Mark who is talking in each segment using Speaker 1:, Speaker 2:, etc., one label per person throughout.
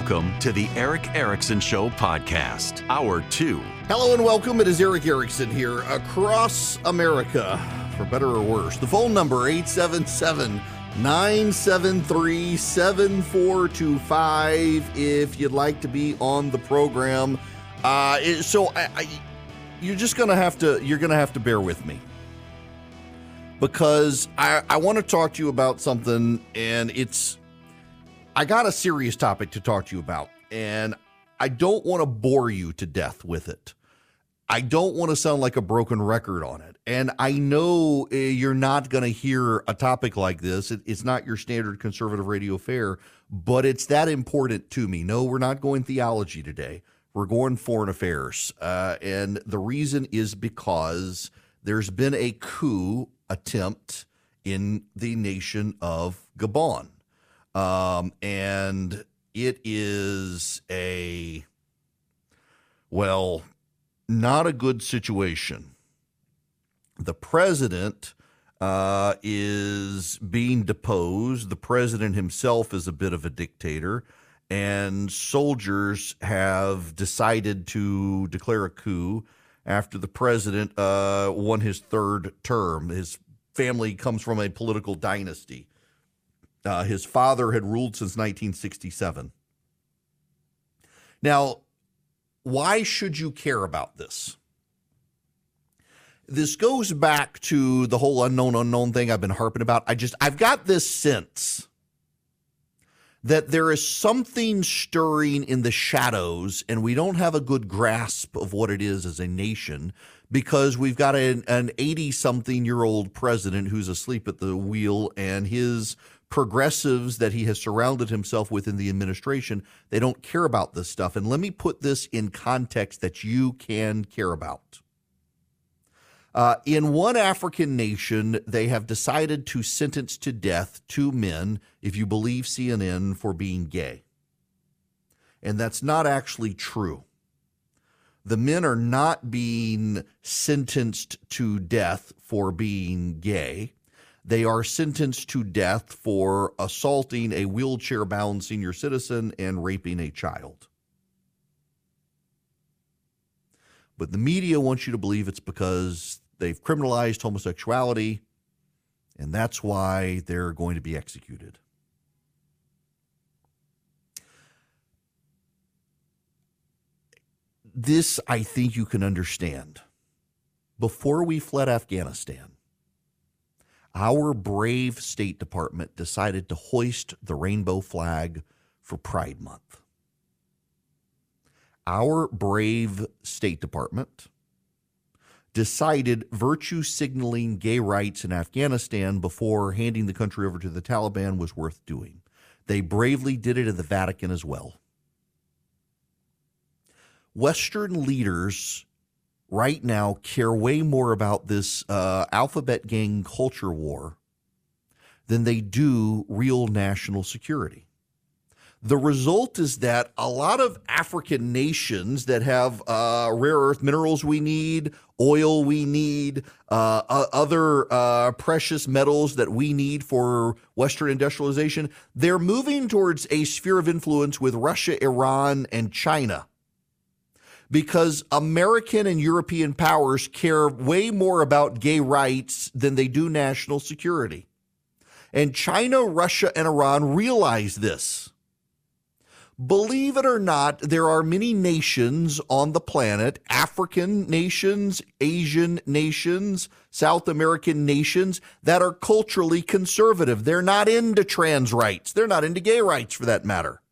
Speaker 1: Welcome to the Erick Erickson Show podcast, hour two.
Speaker 2: Hello and welcome. It is Erick Erickson here across America, for better or worse. The phone number 877 973 7425 if you'd like to be on the program. Uh, so I, I, you're just gonna have to you're gonna have to bear with me because I, I want to talk to you about something and it's I got a serious topic to talk to you about, and I don't want to bore you to death with it. I don't want to sound like a broken record on it. And I know uh, you're not going to hear a topic like this. It, it's not your standard conservative radio fare, but it's that important to me. No, we're not going theology today. We're going foreign affairs. Uh, and the reason is because there's been a coup attempt in the nation of Gabon um, and it is a well, not a good situation. The president uh, is being deposed. The president himself is a bit of a dictator, and soldiers have decided to declare a coup after the president uh, won his third term. His family comes from a political dynasty. Uh, his father had ruled since 1967. Now, why should you care about this? This goes back to the whole unknown unknown thing I've been harping about. I just I've got this sense that there is something stirring in the shadows and we don't have a good grasp of what it is as a nation because we've got an, an 80 something year old president who's asleep at the wheel and his progressives that he has surrounded himself with in the administration, they don't care about this stuff. And let me put this in context that you can care about. Uh, in one African nation, they have decided to sentence to death two men, if you believe CNN, for being gay. And that's not actually true. The men are not being sentenced to death for being gay they are sentenced to death for assaulting a wheelchair bound senior citizen and raping a child. But the media wants you to believe it's because they've criminalized homosexuality, and that's why they're going to be executed. This, I think, you can understand. Before we fled Afghanistan, our brave State Department decided to hoist the rainbow flag for Pride Month. Our brave State Department decided virtue signaling gay rights in Afghanistan before handing the country over to the Taliban was worth doing. They bravely did it in the Vatican as well. Western leaders right now care way more about this uh, alphabet gang culture war than they do real national security. The result is that a lot of African nations that have uh, rare earth minerals we need, oil we need, uh, other uh, precious metals that we need for Western industrialization, they're moving towards a sphere of influence with Russia, Iran, and China because American and European powers care way more about gay rights than they do national security. And China, Russia, and Iran realize this. Believe it or not, there are many nations on the planet, African nations, Asian nations, South American nations, that are culturally conservative. They're not into trans rights. They're not into gay rights for that matter.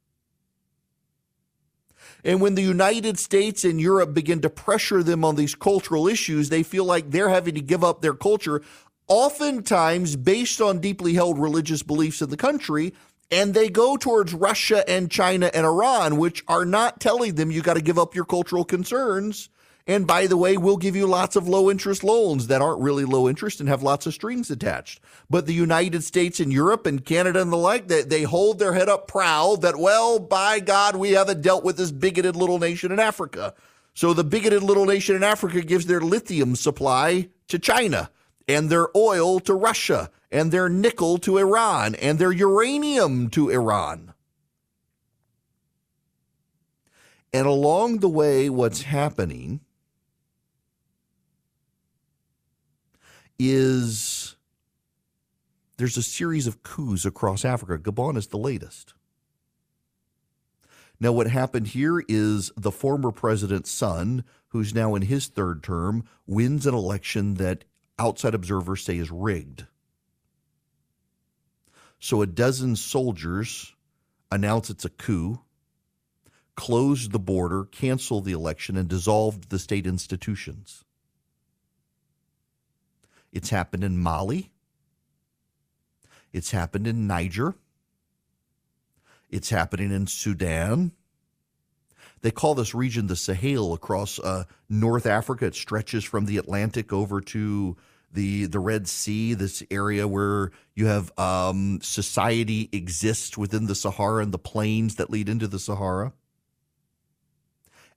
Speaker 2: And when the United States and Europe begin to pressure them on these cultural issues, they feel like they're having to give up their culture, oftentimes based on deeply held religious beliefs in the country and they go towards Russia and China and Iran, which are not telling them you got to give up your cultural concerns. And by the way, we'll give you lots of low interest loans that aren't really low interest and have lots of strings attached. But the United States and Europe and Canada and the like, they, they hold their head up proud that, well, by God, we haven't dealt with this bigoted little nation in Africa. So the bigoted little nation in Africa gives their lithium supply to China and their oil to Russia and their nickel to Iran and their uranium to Iran. And along the way, what's happening is there's a series of coups across Africa. Gabon is the latest. Now, what happened here is the former president's son, who's now in his third term, wins an election that outside observers say is rigged. So a dozen soldiers announced it's a coup, closed the border, canceled the election, and dissolved the state institutions. It's happened in Mali. It's happened in Niger. It's happening in Sudan. They call this region the Sahel across uh, North Africa. It stretches from the Atlantic over to the the Red Sea, this area where you have um, society exists within the Sahara and the plains that lead into the Sahara.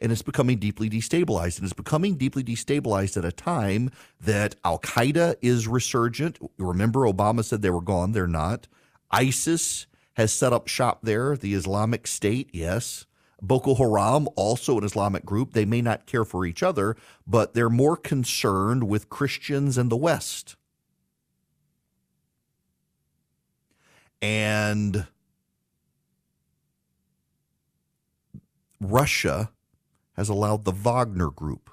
Speaker 2: And it's becoming deeply destabilized. And it's becoming deeply destabilized at a time that Al Qaeda is resurgent. Remember, Obama said they were gone. They're not. ISIS has set up shop there. The Islamic State, yes. Boko Haram, also an Islamic group, they may not care for each other, but they're more concerned with Christians and the West. And Russia has allowed the Wagner group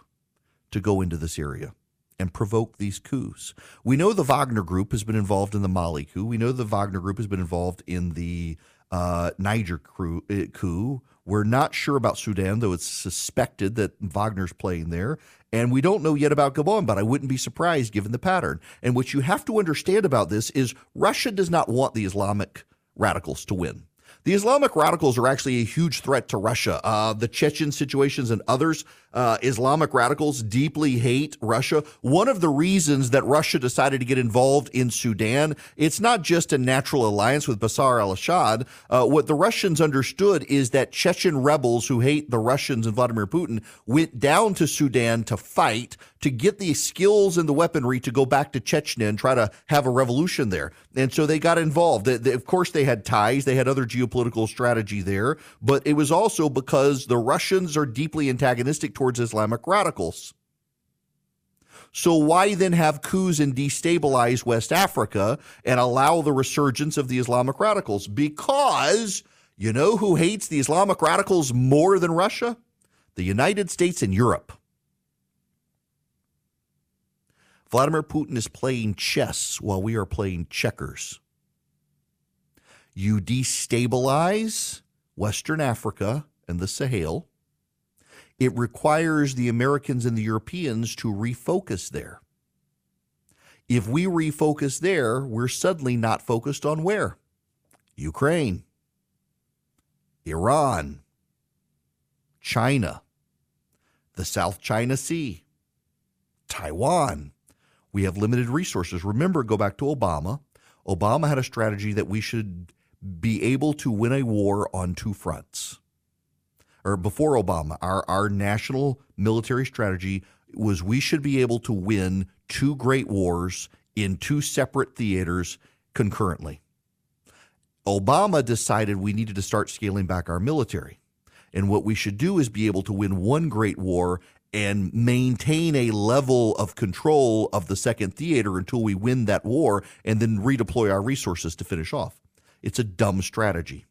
Speaker 2: to go into this area and provoke these coups. We know the Wagner group has been involved in the Mali coup. We know the Wagner group has been involved in the uh, Niger uh, coup. We're not sure about Sudan, though it's suspected that Wagner's playing there. And we don't know yet about Gabon, but I wouldn't be surprised given the pattern. And what you have to understand about this is Russia does not want the Islamic radicals to win. The Islamic radicals are actually a huge threat to Russia. Uh, the Chechen situations and others, uh, Islamic radicals deeply hate Russia. One of the reasons that Russia decided to get involved in Sudan, it's not just a natural alliance with Bashar al-Assad. Uh, what the Russians understood is that Chechen rebels who hate the Russians and Vladimir Putin went down to Sudan to fight to get the skills and the weaponry to go back to Chechnya and try to have a revolution there. And so they got involved. They, they, of course, they had ties, they had other geopolitical strategy there, but it was also because the Russians are deeply antagonistic towards Islamic radicals. So why then have coups and destabilize West Africa and allow the resurgence of the Islamic radicals? Because you know who hates the Islamic radicals more than Russia? The United States and Europe. Vladimir Putin is playing chess while we are playing checkers. You destabilize Western Africa and the Sahel. It requires the Americans and the Europeans to refocus there. If we refocus there, we're suddenly not focused on where? Ukraine, Iran, China, the South China Sea, Taiwan, we have limited resources. Remember, go back to Obama. Obama had a strategy that we should be able to win a war on two fronts. Or before Obama, our, our national military strategy was we should be able to win two great wars in two separate theaters concurrently. Obama decided we needed to start scaling back our military. And what we should do is be able to win one great war and maintain a level of control of the second theater until we win that war and then redeploy our resources to finish off. It's a dumb strategy.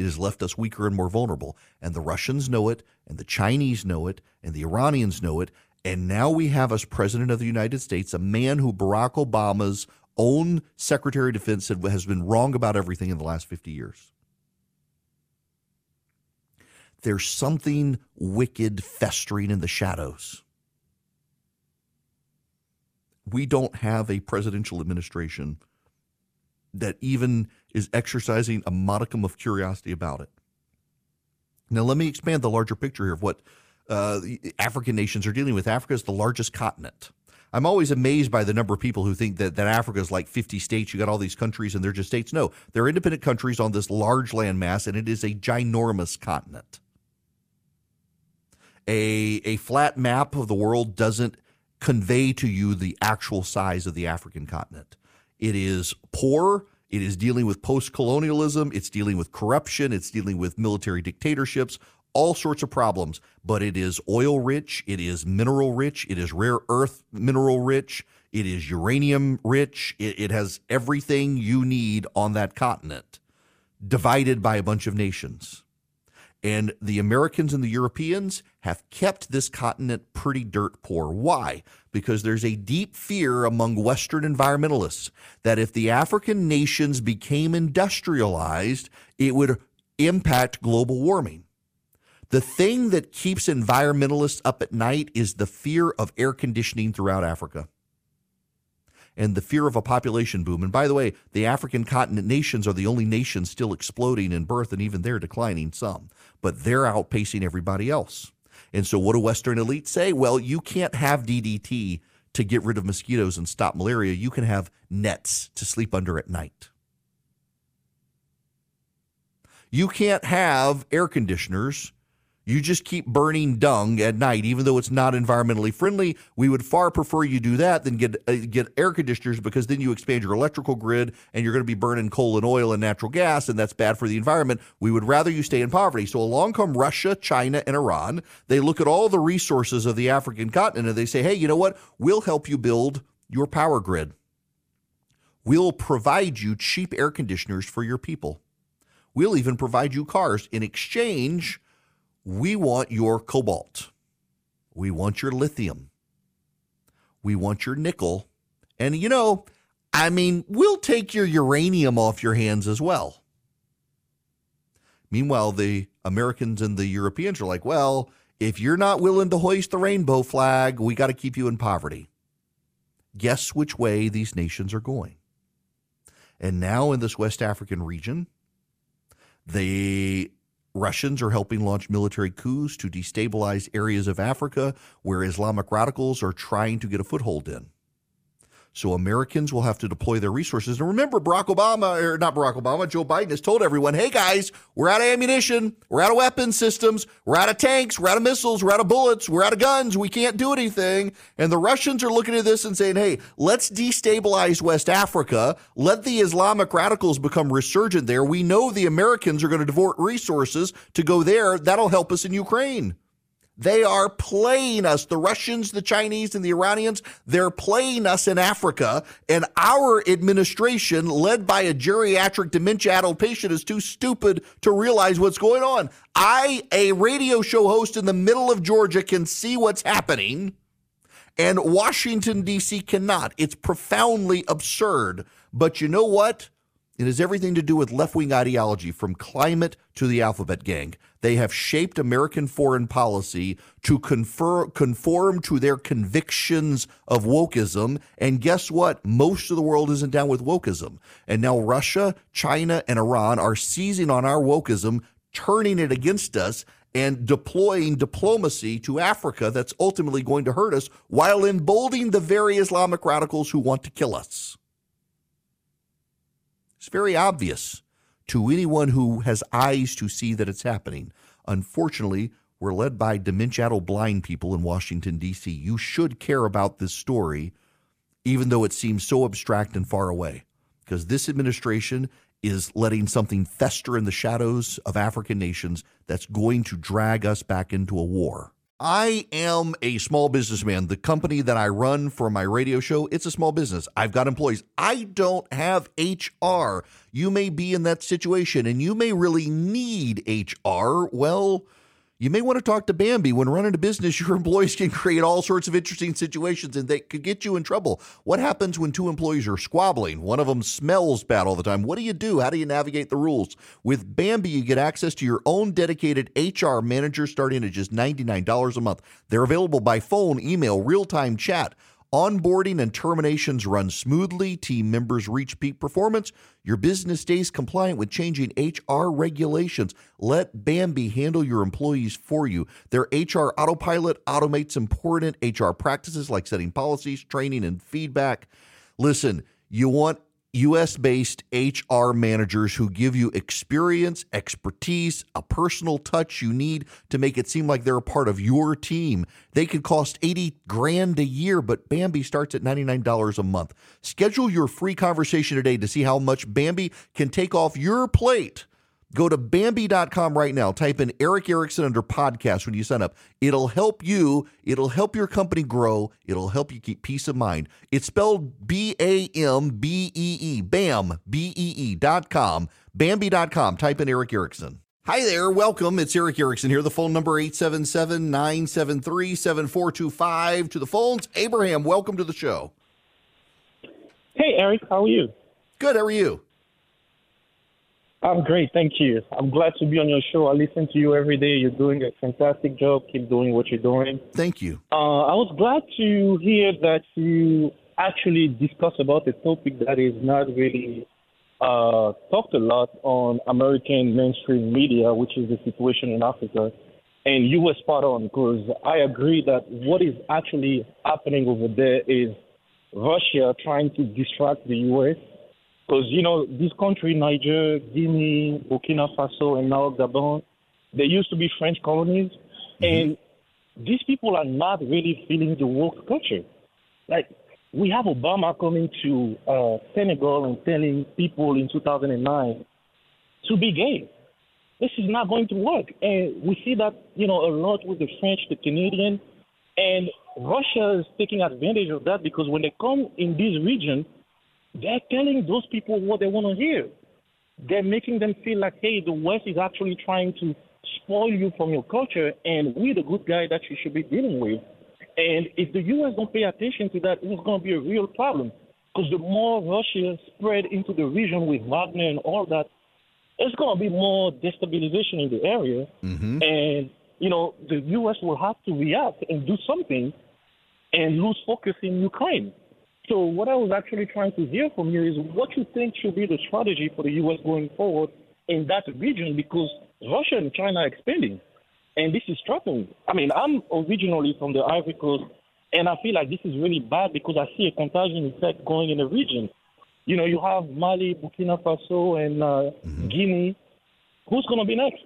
Speaker 2: It has left us weaker and more vulnerable. And the Russians know it, and the Chinese know it, and the Iranians know it. And now we have as President of the United States a man who Barack Obama's own Secretary of Defense said has been wrong about everything in the last 50 years. There's something wicked festering in the shadows. We don't have a presidential administration that even is exercising a modicum of curiosity about it. Now, let me expand the larger picture here of what uh, African nations are dealing with. Africa is the largest continent. I'm always amazed by the number of people who think that, that Africa is like 50 states. You got all these countries and they're just states. No, they're independent countries on this large landmass, and it is a ginormous continent. A, a flat map of the world doesn't convey to you the actual size of the African continent. It is poor. It is dealing with post colonialism. It's dealing with corruption. It's dealing with military dictatorships, all sorts of problems. But it is oil rich. It is mineral rich. It is rare earth mineral rich. It is uranium rich. It, it has everything you need on that continent, divided by a bunch of nations. And the Americans and the Europeans have kept this continent pretty dirt poor. Why? Because there's a deep fear among Western environmentalists that if the African nations became industrialized, it would impact global warming. The thing that keeps environmentalists up at night is the fear of air conditioning throughout Africa and the fear of a population boom. And by the way, the African continent nations are the only nations still exploding in birth, and even they're declining some, but they're outpacing everybody else. And so, what do Western elites say? Well, you can't have DDT to get rid of mosquitoes and stop malaria. You can have nets to sleep under at night. You can't have air conditioners you just keep burning dung at night, even though it's not environmentally friendly. We would far prefer you do that than get uh, get air conditioners because then you expand your electrical grid and you're going to be burning coal and oil and natural gas, and that's bad for the environment. We would rather you stay in poverty. So along come Russia, China, and Iran. They look at all the resources of the African continent and they say, hey, you know what? We'll help you build your power grid. We'll provide you cheap air conditioners for your people. We'll even provide you cars in exchange we want your cobalt. We want your lithium. We want your nickel. And, you know, I mean, we'll take your uranium off your hands as well. Meanwhile, the Americans and the Europeans are like, well, if you're not willing to hoist the rainbow flag, we got to keep you in poverty. Guess which way these nations are going. And now in this West African region, they Russians are helping launch military coups to destabilize areas of Africa where Islamic radicals are trying to get a foothold in. So Americans will have to deploy their resources. And remember, Barack Obama, or not Barack Obama, Joe Biden has told everyone, hey guys, we're out of ammunition, we're out of weapons systems, we're out of tanks, we're out of missiles, we're out of bullets, we're out of guns, we can't do anything. And the Russians are looking at this and saying, hey, let's destabilize West Africa, let the Islamic radicals become resurgent there. We know the Americans are going to devote resources to go there. That'll help us in Ukraine. They are playing us. The Russians, the Chinese, and the Iranians, they're playing us in Africa. And our administration, led by a geriatric dementia addled patient, is too stupid to realize what's going on. I, a radio show host in the middle of Georgia, can see what's happening, and Washington, D.C. cannot. It's profoundly absurd. But you know what? It has everything to do with left wing ideology from climate to the alphabet gang. They have shaped American foreign policy to confer, conform to their convictions of wokeism. And guess what? Most of the world isn't down with wokeism. And now Russia, China, and Iran are seizing on our wokeism, turning it against us, and deploying diplomacy to Africa that's ultimately going to hurt us while emboldening the very Islamic radicals who want to kill us. It's very obvious to anyone who has eyes to see that it's happening. Unfortunately, we're led by dementia blind people in Washington, D.C. You should care about this story, even though it seems so abstract and far away, because this administration is letting something fester in the shadows of African nations that's going to drag us back into a war. I am a small businessman. The company that I run for my radio show, it's a small business. I've got employees. I don't have HR. You may be in that situation and you may really need HR. Well, you may want to talk to Bambee. When running a business, your employees can create all sorts of interesting situations and they could get you in trouble. What happens when two employees are squabbling? One of them smells bad all the time. What do you do? How do you navigate the rules? With Bambee, you get access to your own dedicated HR manager starting at just $99 a month. They're available by phone, email, real time chat. Onboarding and terminations run smoothly. Team members reach peak performance. Your business stays compliant with changing HR regulations. Let Bambee handle your employees for you. Their HR autopilot automates important HR practices like setting policies, training, and feedback. Listen, you want US based HR managers who give you experience, expertise, a personal touch you need to make it seem like they're a part of your team. They could cost 80 grand a year, but Bambee starts at $99 a month. Schedule your free conversation today to see how much Bambee can take off your plate. Go to Bambee.com right now. Type in Erick Erickson under podcast when you sign up. It'll help you. It'll help your company grow. It'll help you keep peace of mind. It's spelled B A M B E E. BAM, B E E dot com. Bambee.com. Type in Erick Erickson. Hi there. Welcome. It's Erick Erickson here. The phone number 877 973 7425. To the phones, Abraham, welcome to the show.
Speaker 3: Hey, Eric. How are you?
Speaker 2: Good. How are you?
Speaker 3: I'm great, thank you. I'm glad to be on your show. I listen to you every day. You're doing a fantastic job. Keep doing what you're doing.
Speaker 2: Thank you.
Speaker 3: Uh, I was glad to hear that you actually discuss about a topic that is not really uh, talked a lot on American mainstream media, which is the situation in Africa. And you were spot on because I agree that what is actually happening over there is Russia trying to distract the U.S because, you know, this country, Niger, Guinea, Burkina Faso, and now Gabon, they used to be French colonies. Mm-hmm. And these people are not really feeling the woke culture. Like, we have Obama coming to uh, Senegal and telling people in 2009 to be gay. This is not going to work. And we see that, you know, a lot with the French, the Canadian, and Russia is taking advantage of that because when they come in this region, they're telling those people what they want to hear. They're making them feel like, hey, the West is actually trying to spoil you from your culture, and we're the good guy that you should be dealing with. And if the U.S. don't pay attention to that, it's going to be a real problem. Because the more Russia spread into the region with Wagner and all that, it's going to be more destabilization in the area. Mm-hmm. And, you know, the U.S. will have to react and do something and lose focus in Ukraine. So what I was actually trying to hear from you is what you think should be the strategy for the U.S. going forward in that region because Russia and China are expanding, and this is troubling. I mean, I'm originally from the Ivory Coast, and I feel like this is really bad because I see a contagion effect going in the region. You know, you have Mali, Burkina Faso, and uh, mm-hmm. Guinea. Who's going to be next?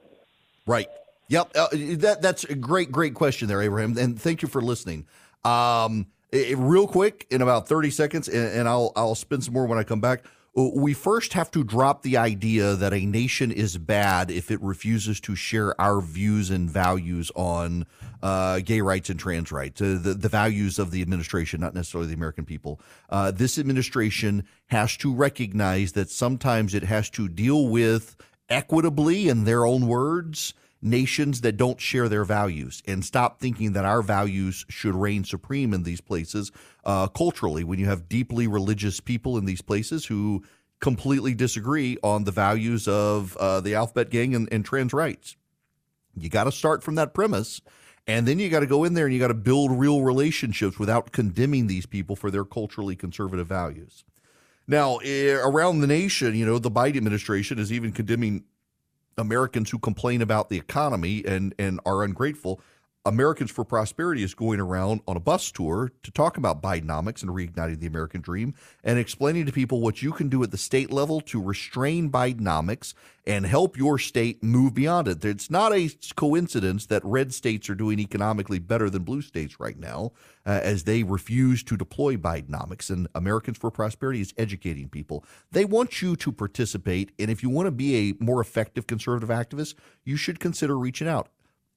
Speaker 2: Right. Yep. Uh, that that's a great, great question there, Abraham, and thank you for listening. Um, it, real quick, in about 30 seconds, and, and I'll, I'll spend some more when I come back. We first have to drop the idea that a nation is bad if it refuses to share our views and values on uh, gay rights and trans rights, uh, the, the values of the administration, not necessarily the American people. Uh, this administration has to recognize that sometimes it has to deal with equitably, in their own words, nations that don't share their values and stop thinking that our values should reign supreme in these places uh, culturally. When you have deeply religious people in these places who completely disagree on the values of uh, the alphabet gang and, and trans rights, you got to start from that premise. And then you got to go in there and you got to build real relationships without condemning these people for their culturally conservative values. Now, eh, around the nation, you know, the Biden administration is even condemning Americans who complain about the economy and and are ungrateful. Americans for Prosperity is going around on a bus tour to talk about Bidenomics and reigniting the American dream and explaining to people what you can do at the state level to restrain Bidenomics and help your state move beyond it. It's not a coincidence that red states are doing economically better than blue states right now uh, as they refuse to deploy Bidenomics. And Americans for Prosperity is educating people. They want you to participate. And if you want to be a more effective conservative activist, you should consider reaching out.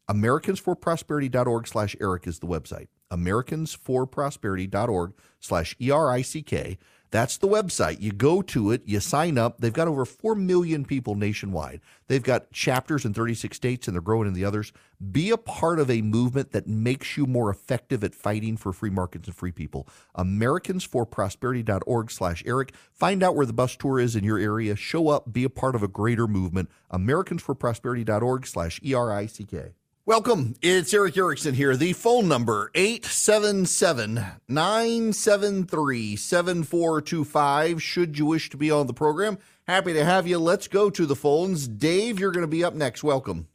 Speaker 2: Americansforprosperity.org slash Erick is the website. Americansforprosperity.org slash E-R-I-C-K. That's the website. You go to it, you sign up. They've got over 4 million people nationwide. They've got chapters in 36 states and they're growing in the others. Be a part of a movement that makes you more effective at fighting for free markets and free people. Americansforprosperity.org slash Erick. Find out where the bus tour is in your area. Show up, be a part of a greater movement. Americansforprosperity.org slash E-R-I-C-K. Welcome. It's Erick Erickson here. The phone number 877-973-7425 should you wish to be on the program. Happy to have you. Let's go to the phones. Dave, you're going to be up next. Welcome.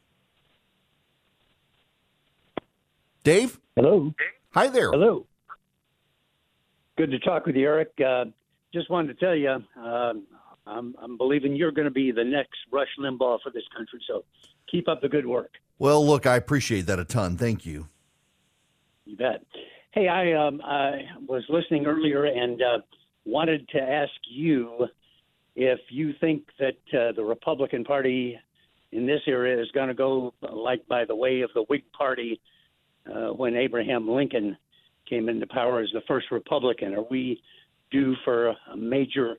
Speaker 2: Dave?
Speaker 4: Hello.
Speaker 2: Hi there.
Speaker 4: Hello. Good to talk with you, Eric. Uh, just wanted to tell you, uh, I'm, I'm believing you're going to be the next Rush Limbaugh for this country. So keep up the good work.
Speaker 2: Well, look, I appreciate that a ton. Thank you.
Speaker 4: You bet. Hey, I um, I was listening earlier and uh, wanted to ask you if you think that uh, the Republican Party in this era is going to go like by the way of the Whig Party uh, when Abraham Lincoln came into power as the first Republican. Are we due for a major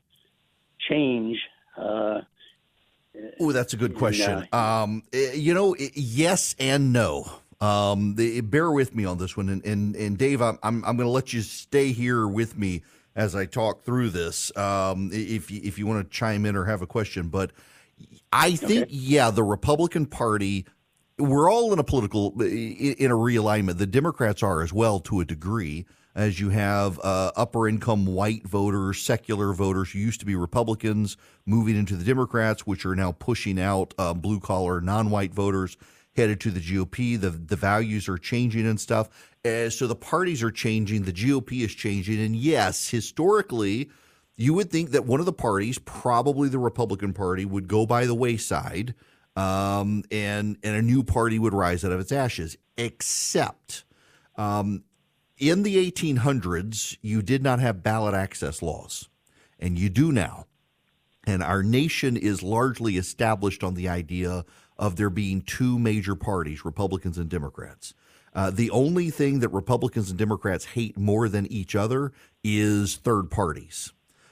Speaker 4: change uh,
Speaker 2: Oh, that's a good question. um, eh, you know, yes and no. Um, the, bear with me on this one, and and, and Dave, I'm I'm, I'm going to let you stay here with me as I talk through this. Um, if you, if you want to chime in or have a question, but I think okay. yeah, the Republican Party. We're all in a political in a realignment. The Democrats are as well to a degree as you have uh, upper income white voters, secular voters who used to be Republicans moving into the Democrats, which are now pushing out uh, blue collar non white voters headed to the GOP. The the values are changing and stuff. Uh, so the parties are changing. The GOP is changing. And yes, historically, you would think that one of the parties, probably the Republican Party, would go by the wayside, um, and and a new party would rise out of its ashes. Except um, in the 1800s, you did not have ballot access laws, and you do now. And our nation is largely established on the idea of there being two major parties, Republicans and Democrats. Uh, the only thing that Republicans and Democrats hate more than each other is third parties.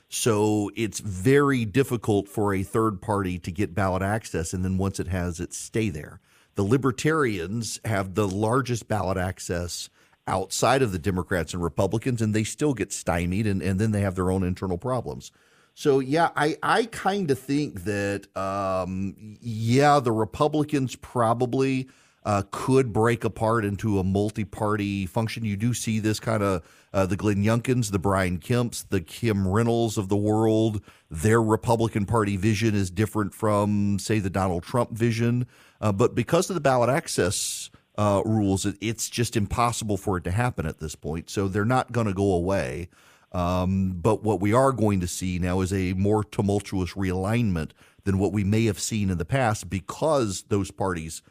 Speaker 2: So it's very difficult for a third party to get ballot access, and then once it has it, stay there. The Libertarians have the largest ballot access outside of the Democrats and Republicans, and they still get stymied, and, and then they have their own internal problems. So yeah, I I kind of think that um, yeah, the Republicans probably uh, could break apart into a multi-party function. You do see this kind of uh, the Glenn Youngkins, the Brian Kemps, the Kim Reynolds of the world. Their Republican Party vision is different from say the Donald Trump vision, uh, but because of the ballot access uh, rules, it's just impossible for it to happen at this point. So they're not going to go away. Um, but what we are going to see now is a more tumultuous realignment than what we may have seen in the past because those parties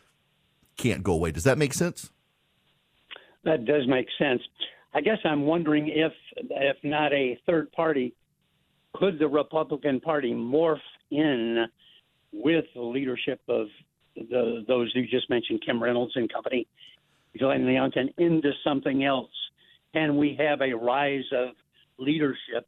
Speaker 2: can't go away. Does that make sense?
Speaker 4: That does make sense. I guess I'm wondering if, if not a third party, could the Republican Party morph in with the leadership of the, those you just mentioned, Kim Reynolds and company, Glenn Youngkin, into something else? Can we have a rise of leadership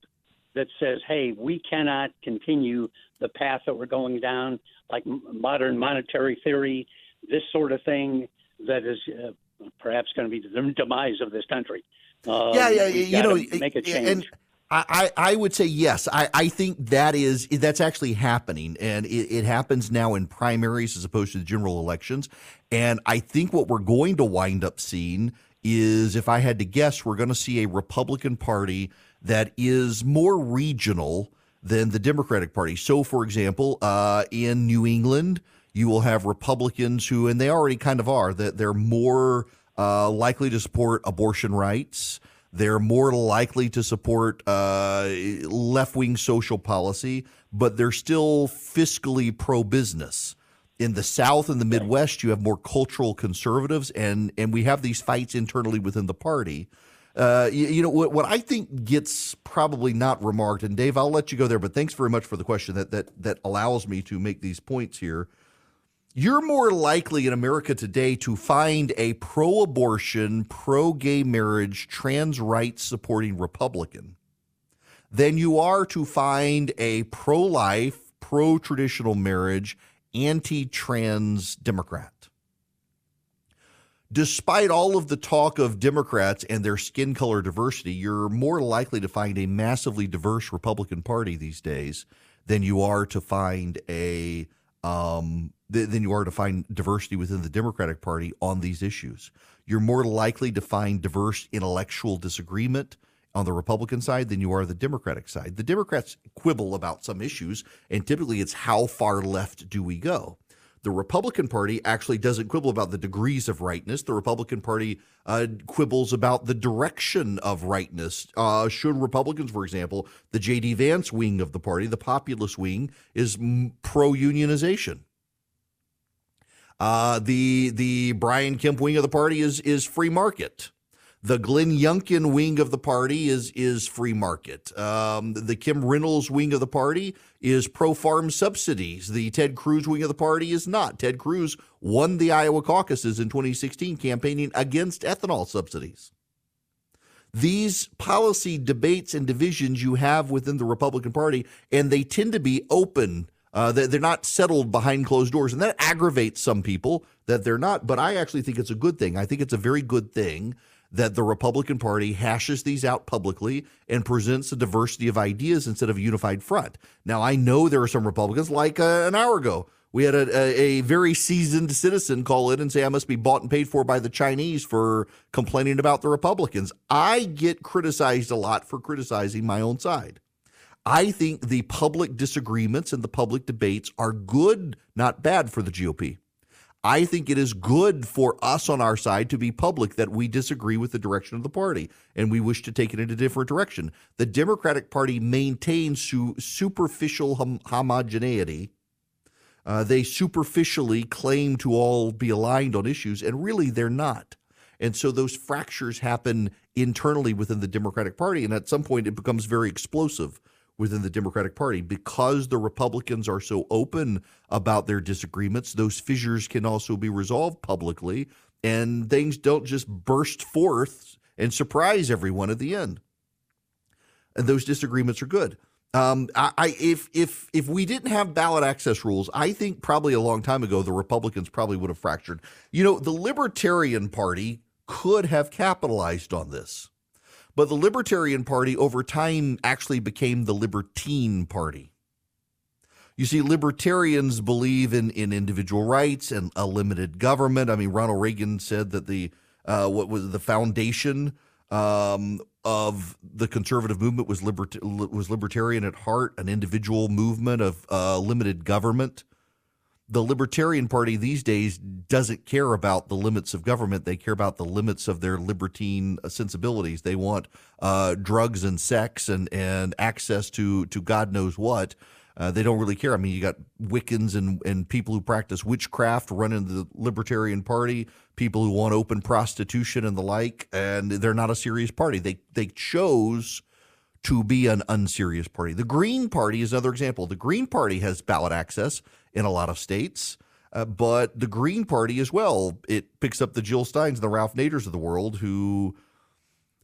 Speaker 4: that says, hey, we cannot continue the path that we're going down, like modern monetary theory, this sort of thing that is uh, perhaps going to be the demise of this country?
Speaker 2: Um, yeah, yeah, you know, make a change. And- I, I would say yes. I, I think that is that's actually happening, and it, it, happens now in primaries as opposed to the general elections. And I think what we're going to wind up seeing is, if I had to guess, we're going to see a Republican Party that is more regional than the Democratic Party. So, for example, uh, in New England, you will have Republicans who, and they already kind of are, that they're more uh, likely to support abortion rights. They're more likely to support uh, left wing social policy, but they're still fiscally pro business. In the South and the Midwest, you have more cultural conservatives, and, and we have these fights internally within the party. Uh, you, you, know what, what I think gets probably not remarked, and Dave, I'll let you go there, but thanks very much for the question that that that allows me to make these points here. You're more likely in America today to find a pro-abortion, pro-gay marriage, trans rights supporting Republican than you are to find a pro-life, pro-traditional marriage, anti-trans Democrat. Despite all of the talk of Democrats and their skin color diversity, you're more likely to find a massively diverse Republican Party these days than you are to find a um, th- than you are to find diversity within the Democratic Party on these issues. You're more likely to find diverse intellectual disagreement on the Republican side than you are the Democratic side. The Democrats quibble about some issues, and typically it's how far left do we go. The Republican Party actually doesn't quibble about the degrees of rightness. The Republican Party uh, quibbles about the direction of rightness. Uh, should Republicans, for example, the J.D. Vance wing of the party, the populist wing, is pro unionization. Uh, the the Brian Kemp wing of the party is is free market. The Glenn Youngkin wing of the party is is free market. Um, the Kim Reynolds wing of the party is pro farm subsidies. The Ted Cruz wing of the party is not. Ted Cruz won the Iowa caucuses in 2016 campaigning against ethanol subsidies. These policy debates and divisions you have within the Republican Party, and they tend to be open. Uh, they're not settled behind closed doors, and that aggravates some people that they're not. But I actually think it's a good thing. I think it's a very good thing that the Republican Party hashes these out publicly and presents a diversity of ideas instead of a unified front. Now, I know there are some Republicans, like uh, an hour ago, we had a, a, a, very seasoned citizen call in and say, I must be bought and paid for by the Chinese for complaining about the Republicans. I get criticized a lot for criticizing my own side. I think the public disagreements and the public debates are good, not bad for the GOP. I think it is good for us on our side to be public that we disagree with the direction of the party and we wish to take it in a different direction. The Democratic Party maintains su- superficial hom- homogeneity. Uh, they superficially claim to all be aligned on issues, and really they're not. And so those fractures happen internally within the Democratic Party, and at some point it becomes very explosive within the Democratic Party. Because the Republicans are so open about their disagreements, those fissures can also be resolved publicly, and things don't just burst forth and surprise everyone at the end. And those disagreements are good. Um, I, I, if if if we didn't have ballot access rules, I think probably a long time ago the Republicans probably would have fractured. You know, the Libertarian Party could have capitalized on this. But the Libertarian Party over time actually became the Libertine Party. You see, libertarians believe in, in individual rights and a limited government. I mean, Ronald Reagan said that the uh, what was the foundation um, of the conservative movement was libert- was libertarian at heart, an individual movement of uh, limited government the Libertarian Party these days doesn't care about the limits of government. They care about the limits of their libertine sensibilities. They want uh, drugs and sex and, and access to, to God knows what. Uh, they don't really care. I mean, you got Wiccans and, and people who practice witchcraft running the Libertarian Party, people who want open prostitution and the like, and they're not a serious party. They they chose to be an unserious party. The Green Party is another example. The Green Party has ballot access in a lot of states. Uh, but the Green Party as well, it picks up the Jill Steins and the Ralph Naders of the world who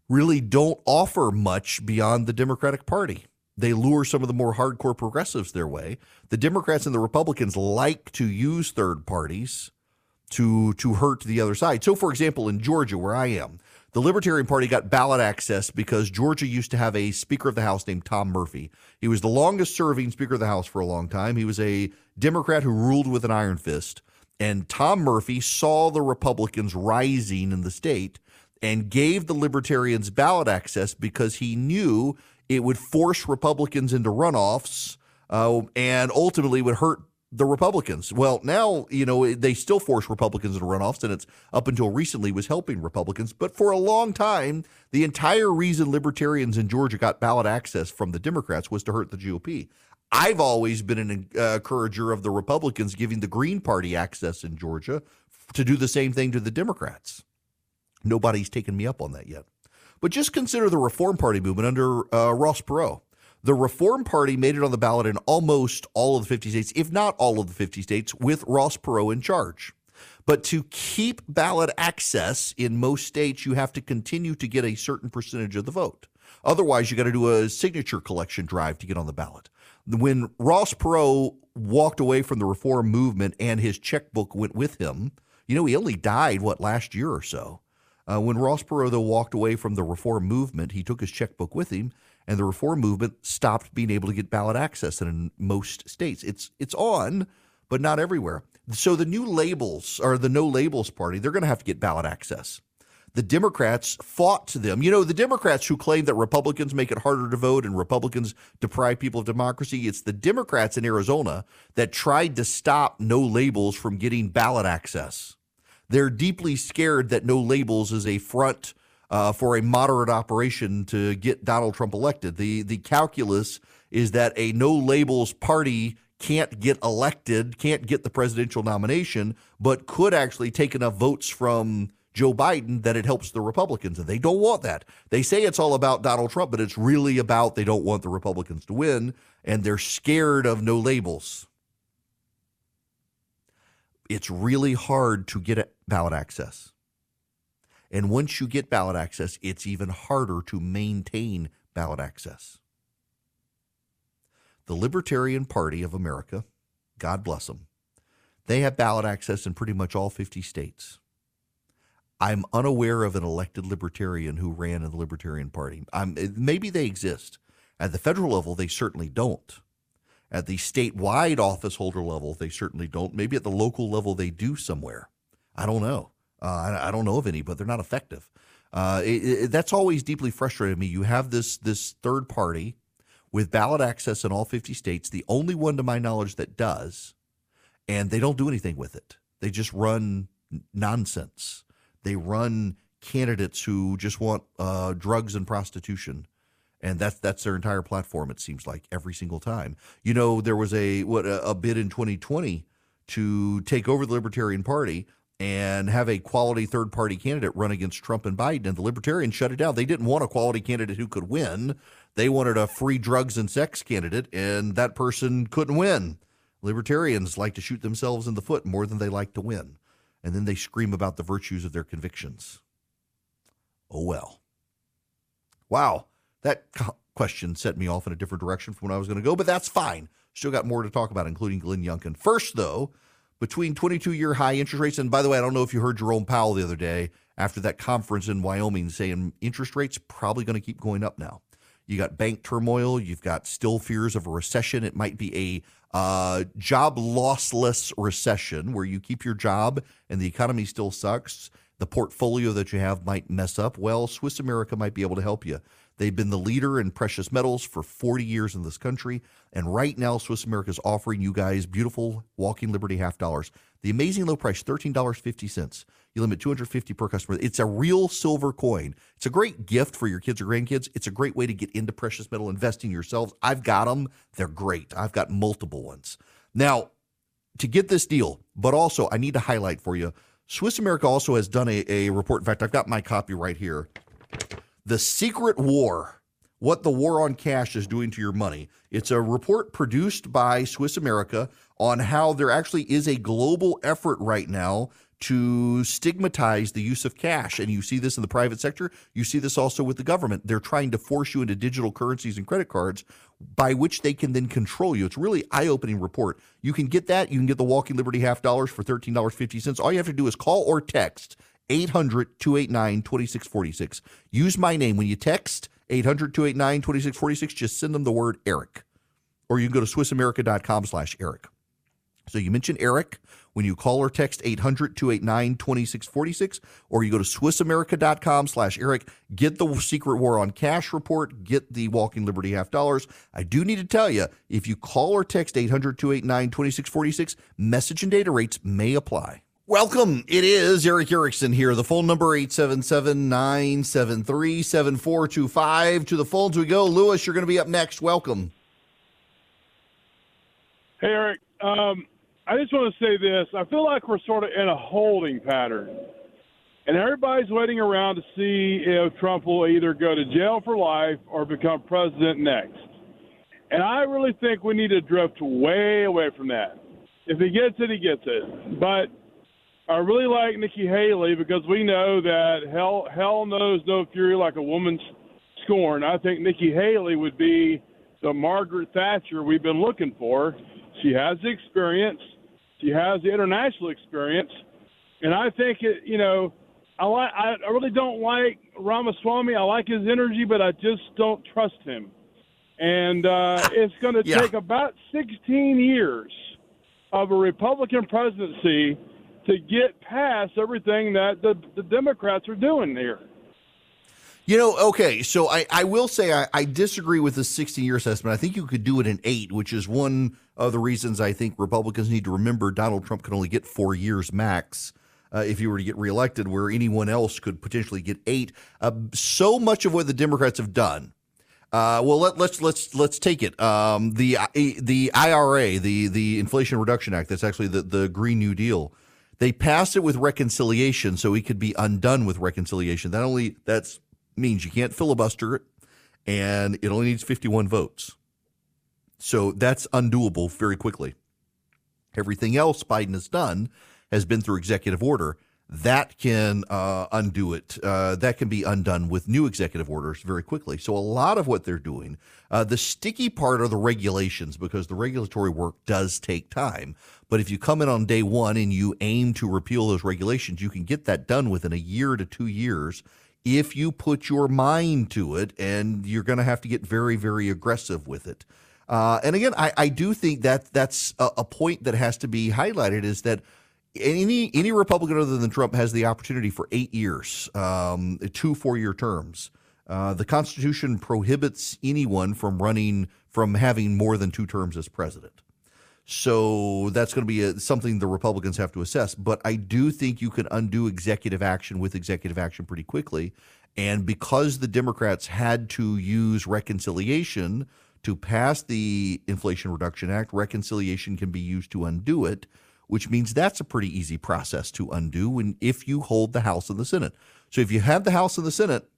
Speaker 2: really don't offer much beyond the Democratic Party. They lure some of the more hardcore progressives their way. The Democrats and the Republicans like to use third parties to to hurt the other side. So for example, in Georgia where I am, the Libertarian Party got ballot access because Georgia used to have a Speaker of the House named Tom Murphy. He was the longest serving Speaker of the House for a long time. He was a Democrat who ruled with an iron fist. And Tom Murphy saw the Republicans rising in the state and gave the Libertarians ballot access because he knew it would force Republicans into runoffs uh, and ultimately would hurt the Republicans. Well, now, you know, they still force Republicans into runoffs, and it's up until recently was helping Republicans. But for a long time, the entire reason libertarians in Georgia got ballot access from the Democrats was to hurt the GOP. I've always been an uh, encourager of the Republicans giving the Green Party access in Georgia to do the same thing to the Democrats. Nobody's taken me up on that yet. But just consider the Reform Party movement under uh, Ross Perot. The Reform Party made it on the ballot in almost all of the 50 states, if not all of the 50 states, with Ross Perot in charge. But to keep ballot access in most states, you have to continue to get a certain percentage of the vote. Otherwise, you got to do a signature collection drive to get on the ballot. When Ross Perot walked away from the reform movement and his checkbook went with him, you know, he only died, what, last year or so. Uh, when Ross Perot, though, walked away from the reform movement, he took his checkbook with him and the reform movement stopped being able to get ballot access in most states. It's it's on, but not everywhere. So the new labels or the no labels party, they're going to have to get ballot access. The Democrats fought to them. You know, the Democrats who claim that Republicans make it harder to vote and Republicans deprive people of democracy, it's the Democrats in Arizona that tried to stop no labels from getting ballot access. They're deeply scared that no labels is a front uh, for a moderate operation to get Donald Trump elected. The the calculus is that a no labels party can't get elected, can't get the presidential nomination, but could actually take enough votes from Joe Biden that it helps the Republicans. And they don't want that. They say it's all about Donald Trump, but it's really about they don't want the Republicans to win, and they're scared of no labels. It's really hard to get ballot access. And once you get ballot access, it's even harder to maintain ballot access. The Libertarian Party of America, God bless them, they have ballot access in pretty much all 50 states. I'm unaware of an elected libertarian who ran in the Libertarian Party. I'm, eh, maybe they exist. At the federal level, they certainly don't. At the statewide office holder level, they certainly don't. Maybe at the local level, they do somewhere. I don't know. Uh, I, don't know of any, but they're not effective. Uh, it, it, that's always deeply frustrated me. You have this this third party with ballot access in all 50 states, the only one to my knowledge that does, and they don't do anything with it. They just run nonsense. They run candidates who just want uh, drugs and prostitution, and that's that's their entire platform. It seems like every single time. You know, there was a what a, a bid in 2020 to take over the Libertarian Party and have a quality third party candidate run against Trump and Biden. And the Libertarians shut it down. They didn't want a quality candidate who could win. They wanted a free drugs and sex candidate, and that person couldn't win. Libertarians like to shoot themselves in the foot more than they like to win. And then they scream about the virtues of their convictions. Oh, well. Wow. That question set me off in a different direction from when I was going to go, but that's fine. Still got more to talk about, including Glenn Youngkin. First, though, between 22 year high interest rates. And by the way, I don't know if you heard Jerome Powell the other day after that conference in Wyoming saying interest rates probably going to keep going up now. You got bank turmoil. You've got still fears of a recession. It might be a uh, job lossless recession where you keep your job and the economy still sucks. The portfolio that you have might mess up. Well, Swiss America might be able to help you. They've been the leader in precious metals for 40 years in this country. And right now, Swiss America is offering you guys beautiful Walking Liberty half dollars. The amazing low price, $13.50. You limit 250 per customer. It's a real silver coin. It's a great gift for your kids or grandkids. It's a great way to get into precious metal investing yourselves. I've got them. They're great. I've got multiple ones. Now, to get this deal, but also I need to highlight for you, Swiss America also has done a, a report. In fact, I've got my copy right here the Secret War What the War on Cash is Doing to Your Money. It's a report produced by Swiss America on how there actually is a global effort right now to stigmatize the use of cash. And you see this in the private sector. You see this also with the government. They're trying to force you into digital currencies and credit cards by which they can then control you. It's really eye-opening report. You can get that. You can get the Walking Liberty half dollars for $13.50. All you have to do is call or text 800 289 2646. Use my name. When you text 800 289 2646, just send them the word Erick. Or you can go to SwissAmerica.com slash Erick. So you mentioned Erick when you call or text 800-289-2646 or you go to swissamerica.com slash erick get the secret war on cash report get the walking liberty half dollars i do need to tell you if you call or text 800-289-2646 message and data rates may apply Welcome. It is Erick Erickson here. The phone number 877-973-7425. To the phones we go. Lewis, you're going to be up next. Welcome.
Speaker 5: Hey, Erick. Um, I just want to say this. I feel like we're sort of in a holding pattern. And everybody's waiting around to see if Trump will either go to jail for life or become president next. And I really think we need to drift way away from that. If he gets it, he gets it. But I really like Nikki Haley because we know that hell hell knows no fury like a woman's scorn. I think Nikki Haley would be the Margaret Thatcher we've been looking for. She has the experience, she has the international experience, and I think it. You know, I like. I really don't like Ramaswamy. I like his energy, but I just don't trust him. And uh, it's going to
Speaker 2: Yeah.
Speaker 5: take about 16 years of a Republican presidency to get past everything that the, the Democrats are doing here.
Speaker 2: You know, okay, so I, I will say I, I disagree with the 60 year assessment. I think you could do it in eight, which is one of the reasons I think Republicans need to remember Donald Trump can only get four years max. Uh, if you were to get reelected, where anyone else could potentially get eight. Uh, so much of what the Democrats have done uh, well, let, let's let's let's take it. Um, the the IRA, the the Inflation Reduction Act, that's actually the the Green New Deal. They passed it with reconciliation, so it could be undone with reconciliation. That only that's means you can't filibuster it, and it only needs fifty one votes. So that's undoable very quickly. Everything else Biden has done has been through executive order. That can uh, undo it. Uh, that can be undone with new executive orders very quickly. So, a lot of what they're doing, uh, the sticky part are the regulations because the regulatory work does take time. But if you come in on day one and you aim to repeal those regulations, you can get that done within a year to two years if you put your mind to it, and you're going to have to get very, very aggressive with it. Uh, and again, I, I do think that that's a, a point that has to be highlighted is that any any Republican other than Trump has the opportunity for eight years, um, two four year terms. Uh, the Constitution prohibits anyone from running from having more than two terms as president. So that's going to be a, something the Republicans have to assess. But I do think you can undo executive action with executive action pretty quickly. And because the Democrats had to use reconciliation to pass the Inflation Reduction Act, reconciliation can be used to undo it, which means that's a pretty easy process to undo when if you hold the House and the Senate. So if you have the House and the Senate,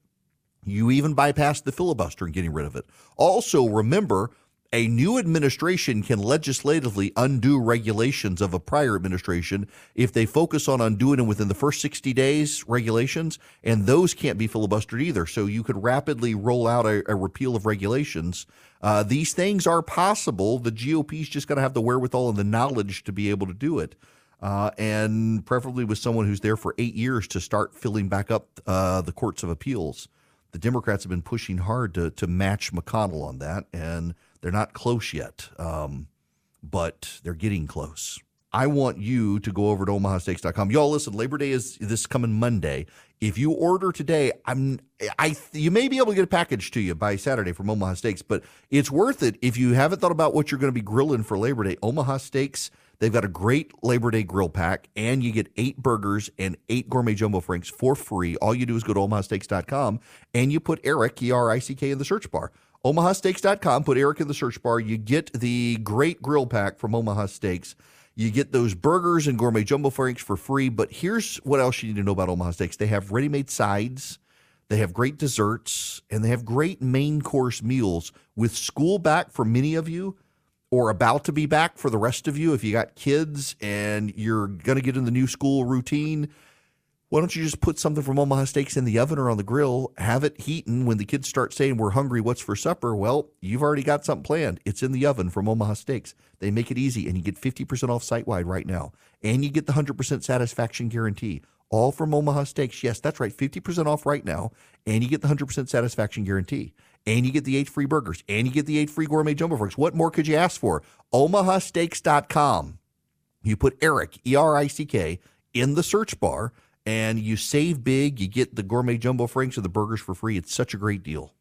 Speaker 2: you even bypass the filibuster in getting rid of it. Also, remember, a new administration can legislatively undo regulations of a prior administration if they focus on undoing them within the first 60 days regulations, and those can't be filibustered either. So you could rapidly roll out a, a repeal of regulations. Uh, these things are possible. The GOP's just going to have the wherewithal and the knowledge to be able to do it. Uh, and preferably with someone who's there for eight years to start filling back up uh, the courts of appeals. The Democrats have been pushing hard to to match McConnell on that, and they're not close yet, um, but they're getting close. I want you to go over to omahasteaks.com. Y'all listen, Labor Day is this coming Monday. If you order today, I'm I you may be able to get a package to you by Saturday from Omaha Steaks, but it's worth it if you haven't thought about what you're going to be grilling for Labor Day. Omaha Steaks, they've got a great Labor Day grill pack and you get 8 burgers and 8 gourmet jumbo franks for free. All you do is go to omahasteaks.com and you put Erick E R I C K in the search bar. omahasteaks.com, put Erick in the search bar. You get the great grill pack from Omaha Steaks. You get those burgers and gourmet jumbo franks for free. But here's what else you need to know about Omaha Steaks they have ready made sides, they have great desserts, and they have great main course meals. With school back for many of you, or about to be back for the rest of you, if you got kids and you're going to get in the new school routine, why don't you just put something from Omaha Steaks in the oven or on the grill, have it heating when the kids start saying, We're hungry, what's for supper? Well, you've already got something planned. It's in the oven from Omaha Steaks. They make it easy, and you get 50% off site wide right now. And you get the 100% satisfaction guarantee. All from Omaha Steaks. Yes, that's right. 50% off right now. And you get the 100% satisfaction guarantee. And you get the eight free burgers. And you get the eight free gourmet jumbo franks. What more could you ask for? OmahaSteaks.com. You put Erick, E R I C K, in the search bar and you save big. You get the gourmet jumbo franks or the burgers for free. It's such a great deal.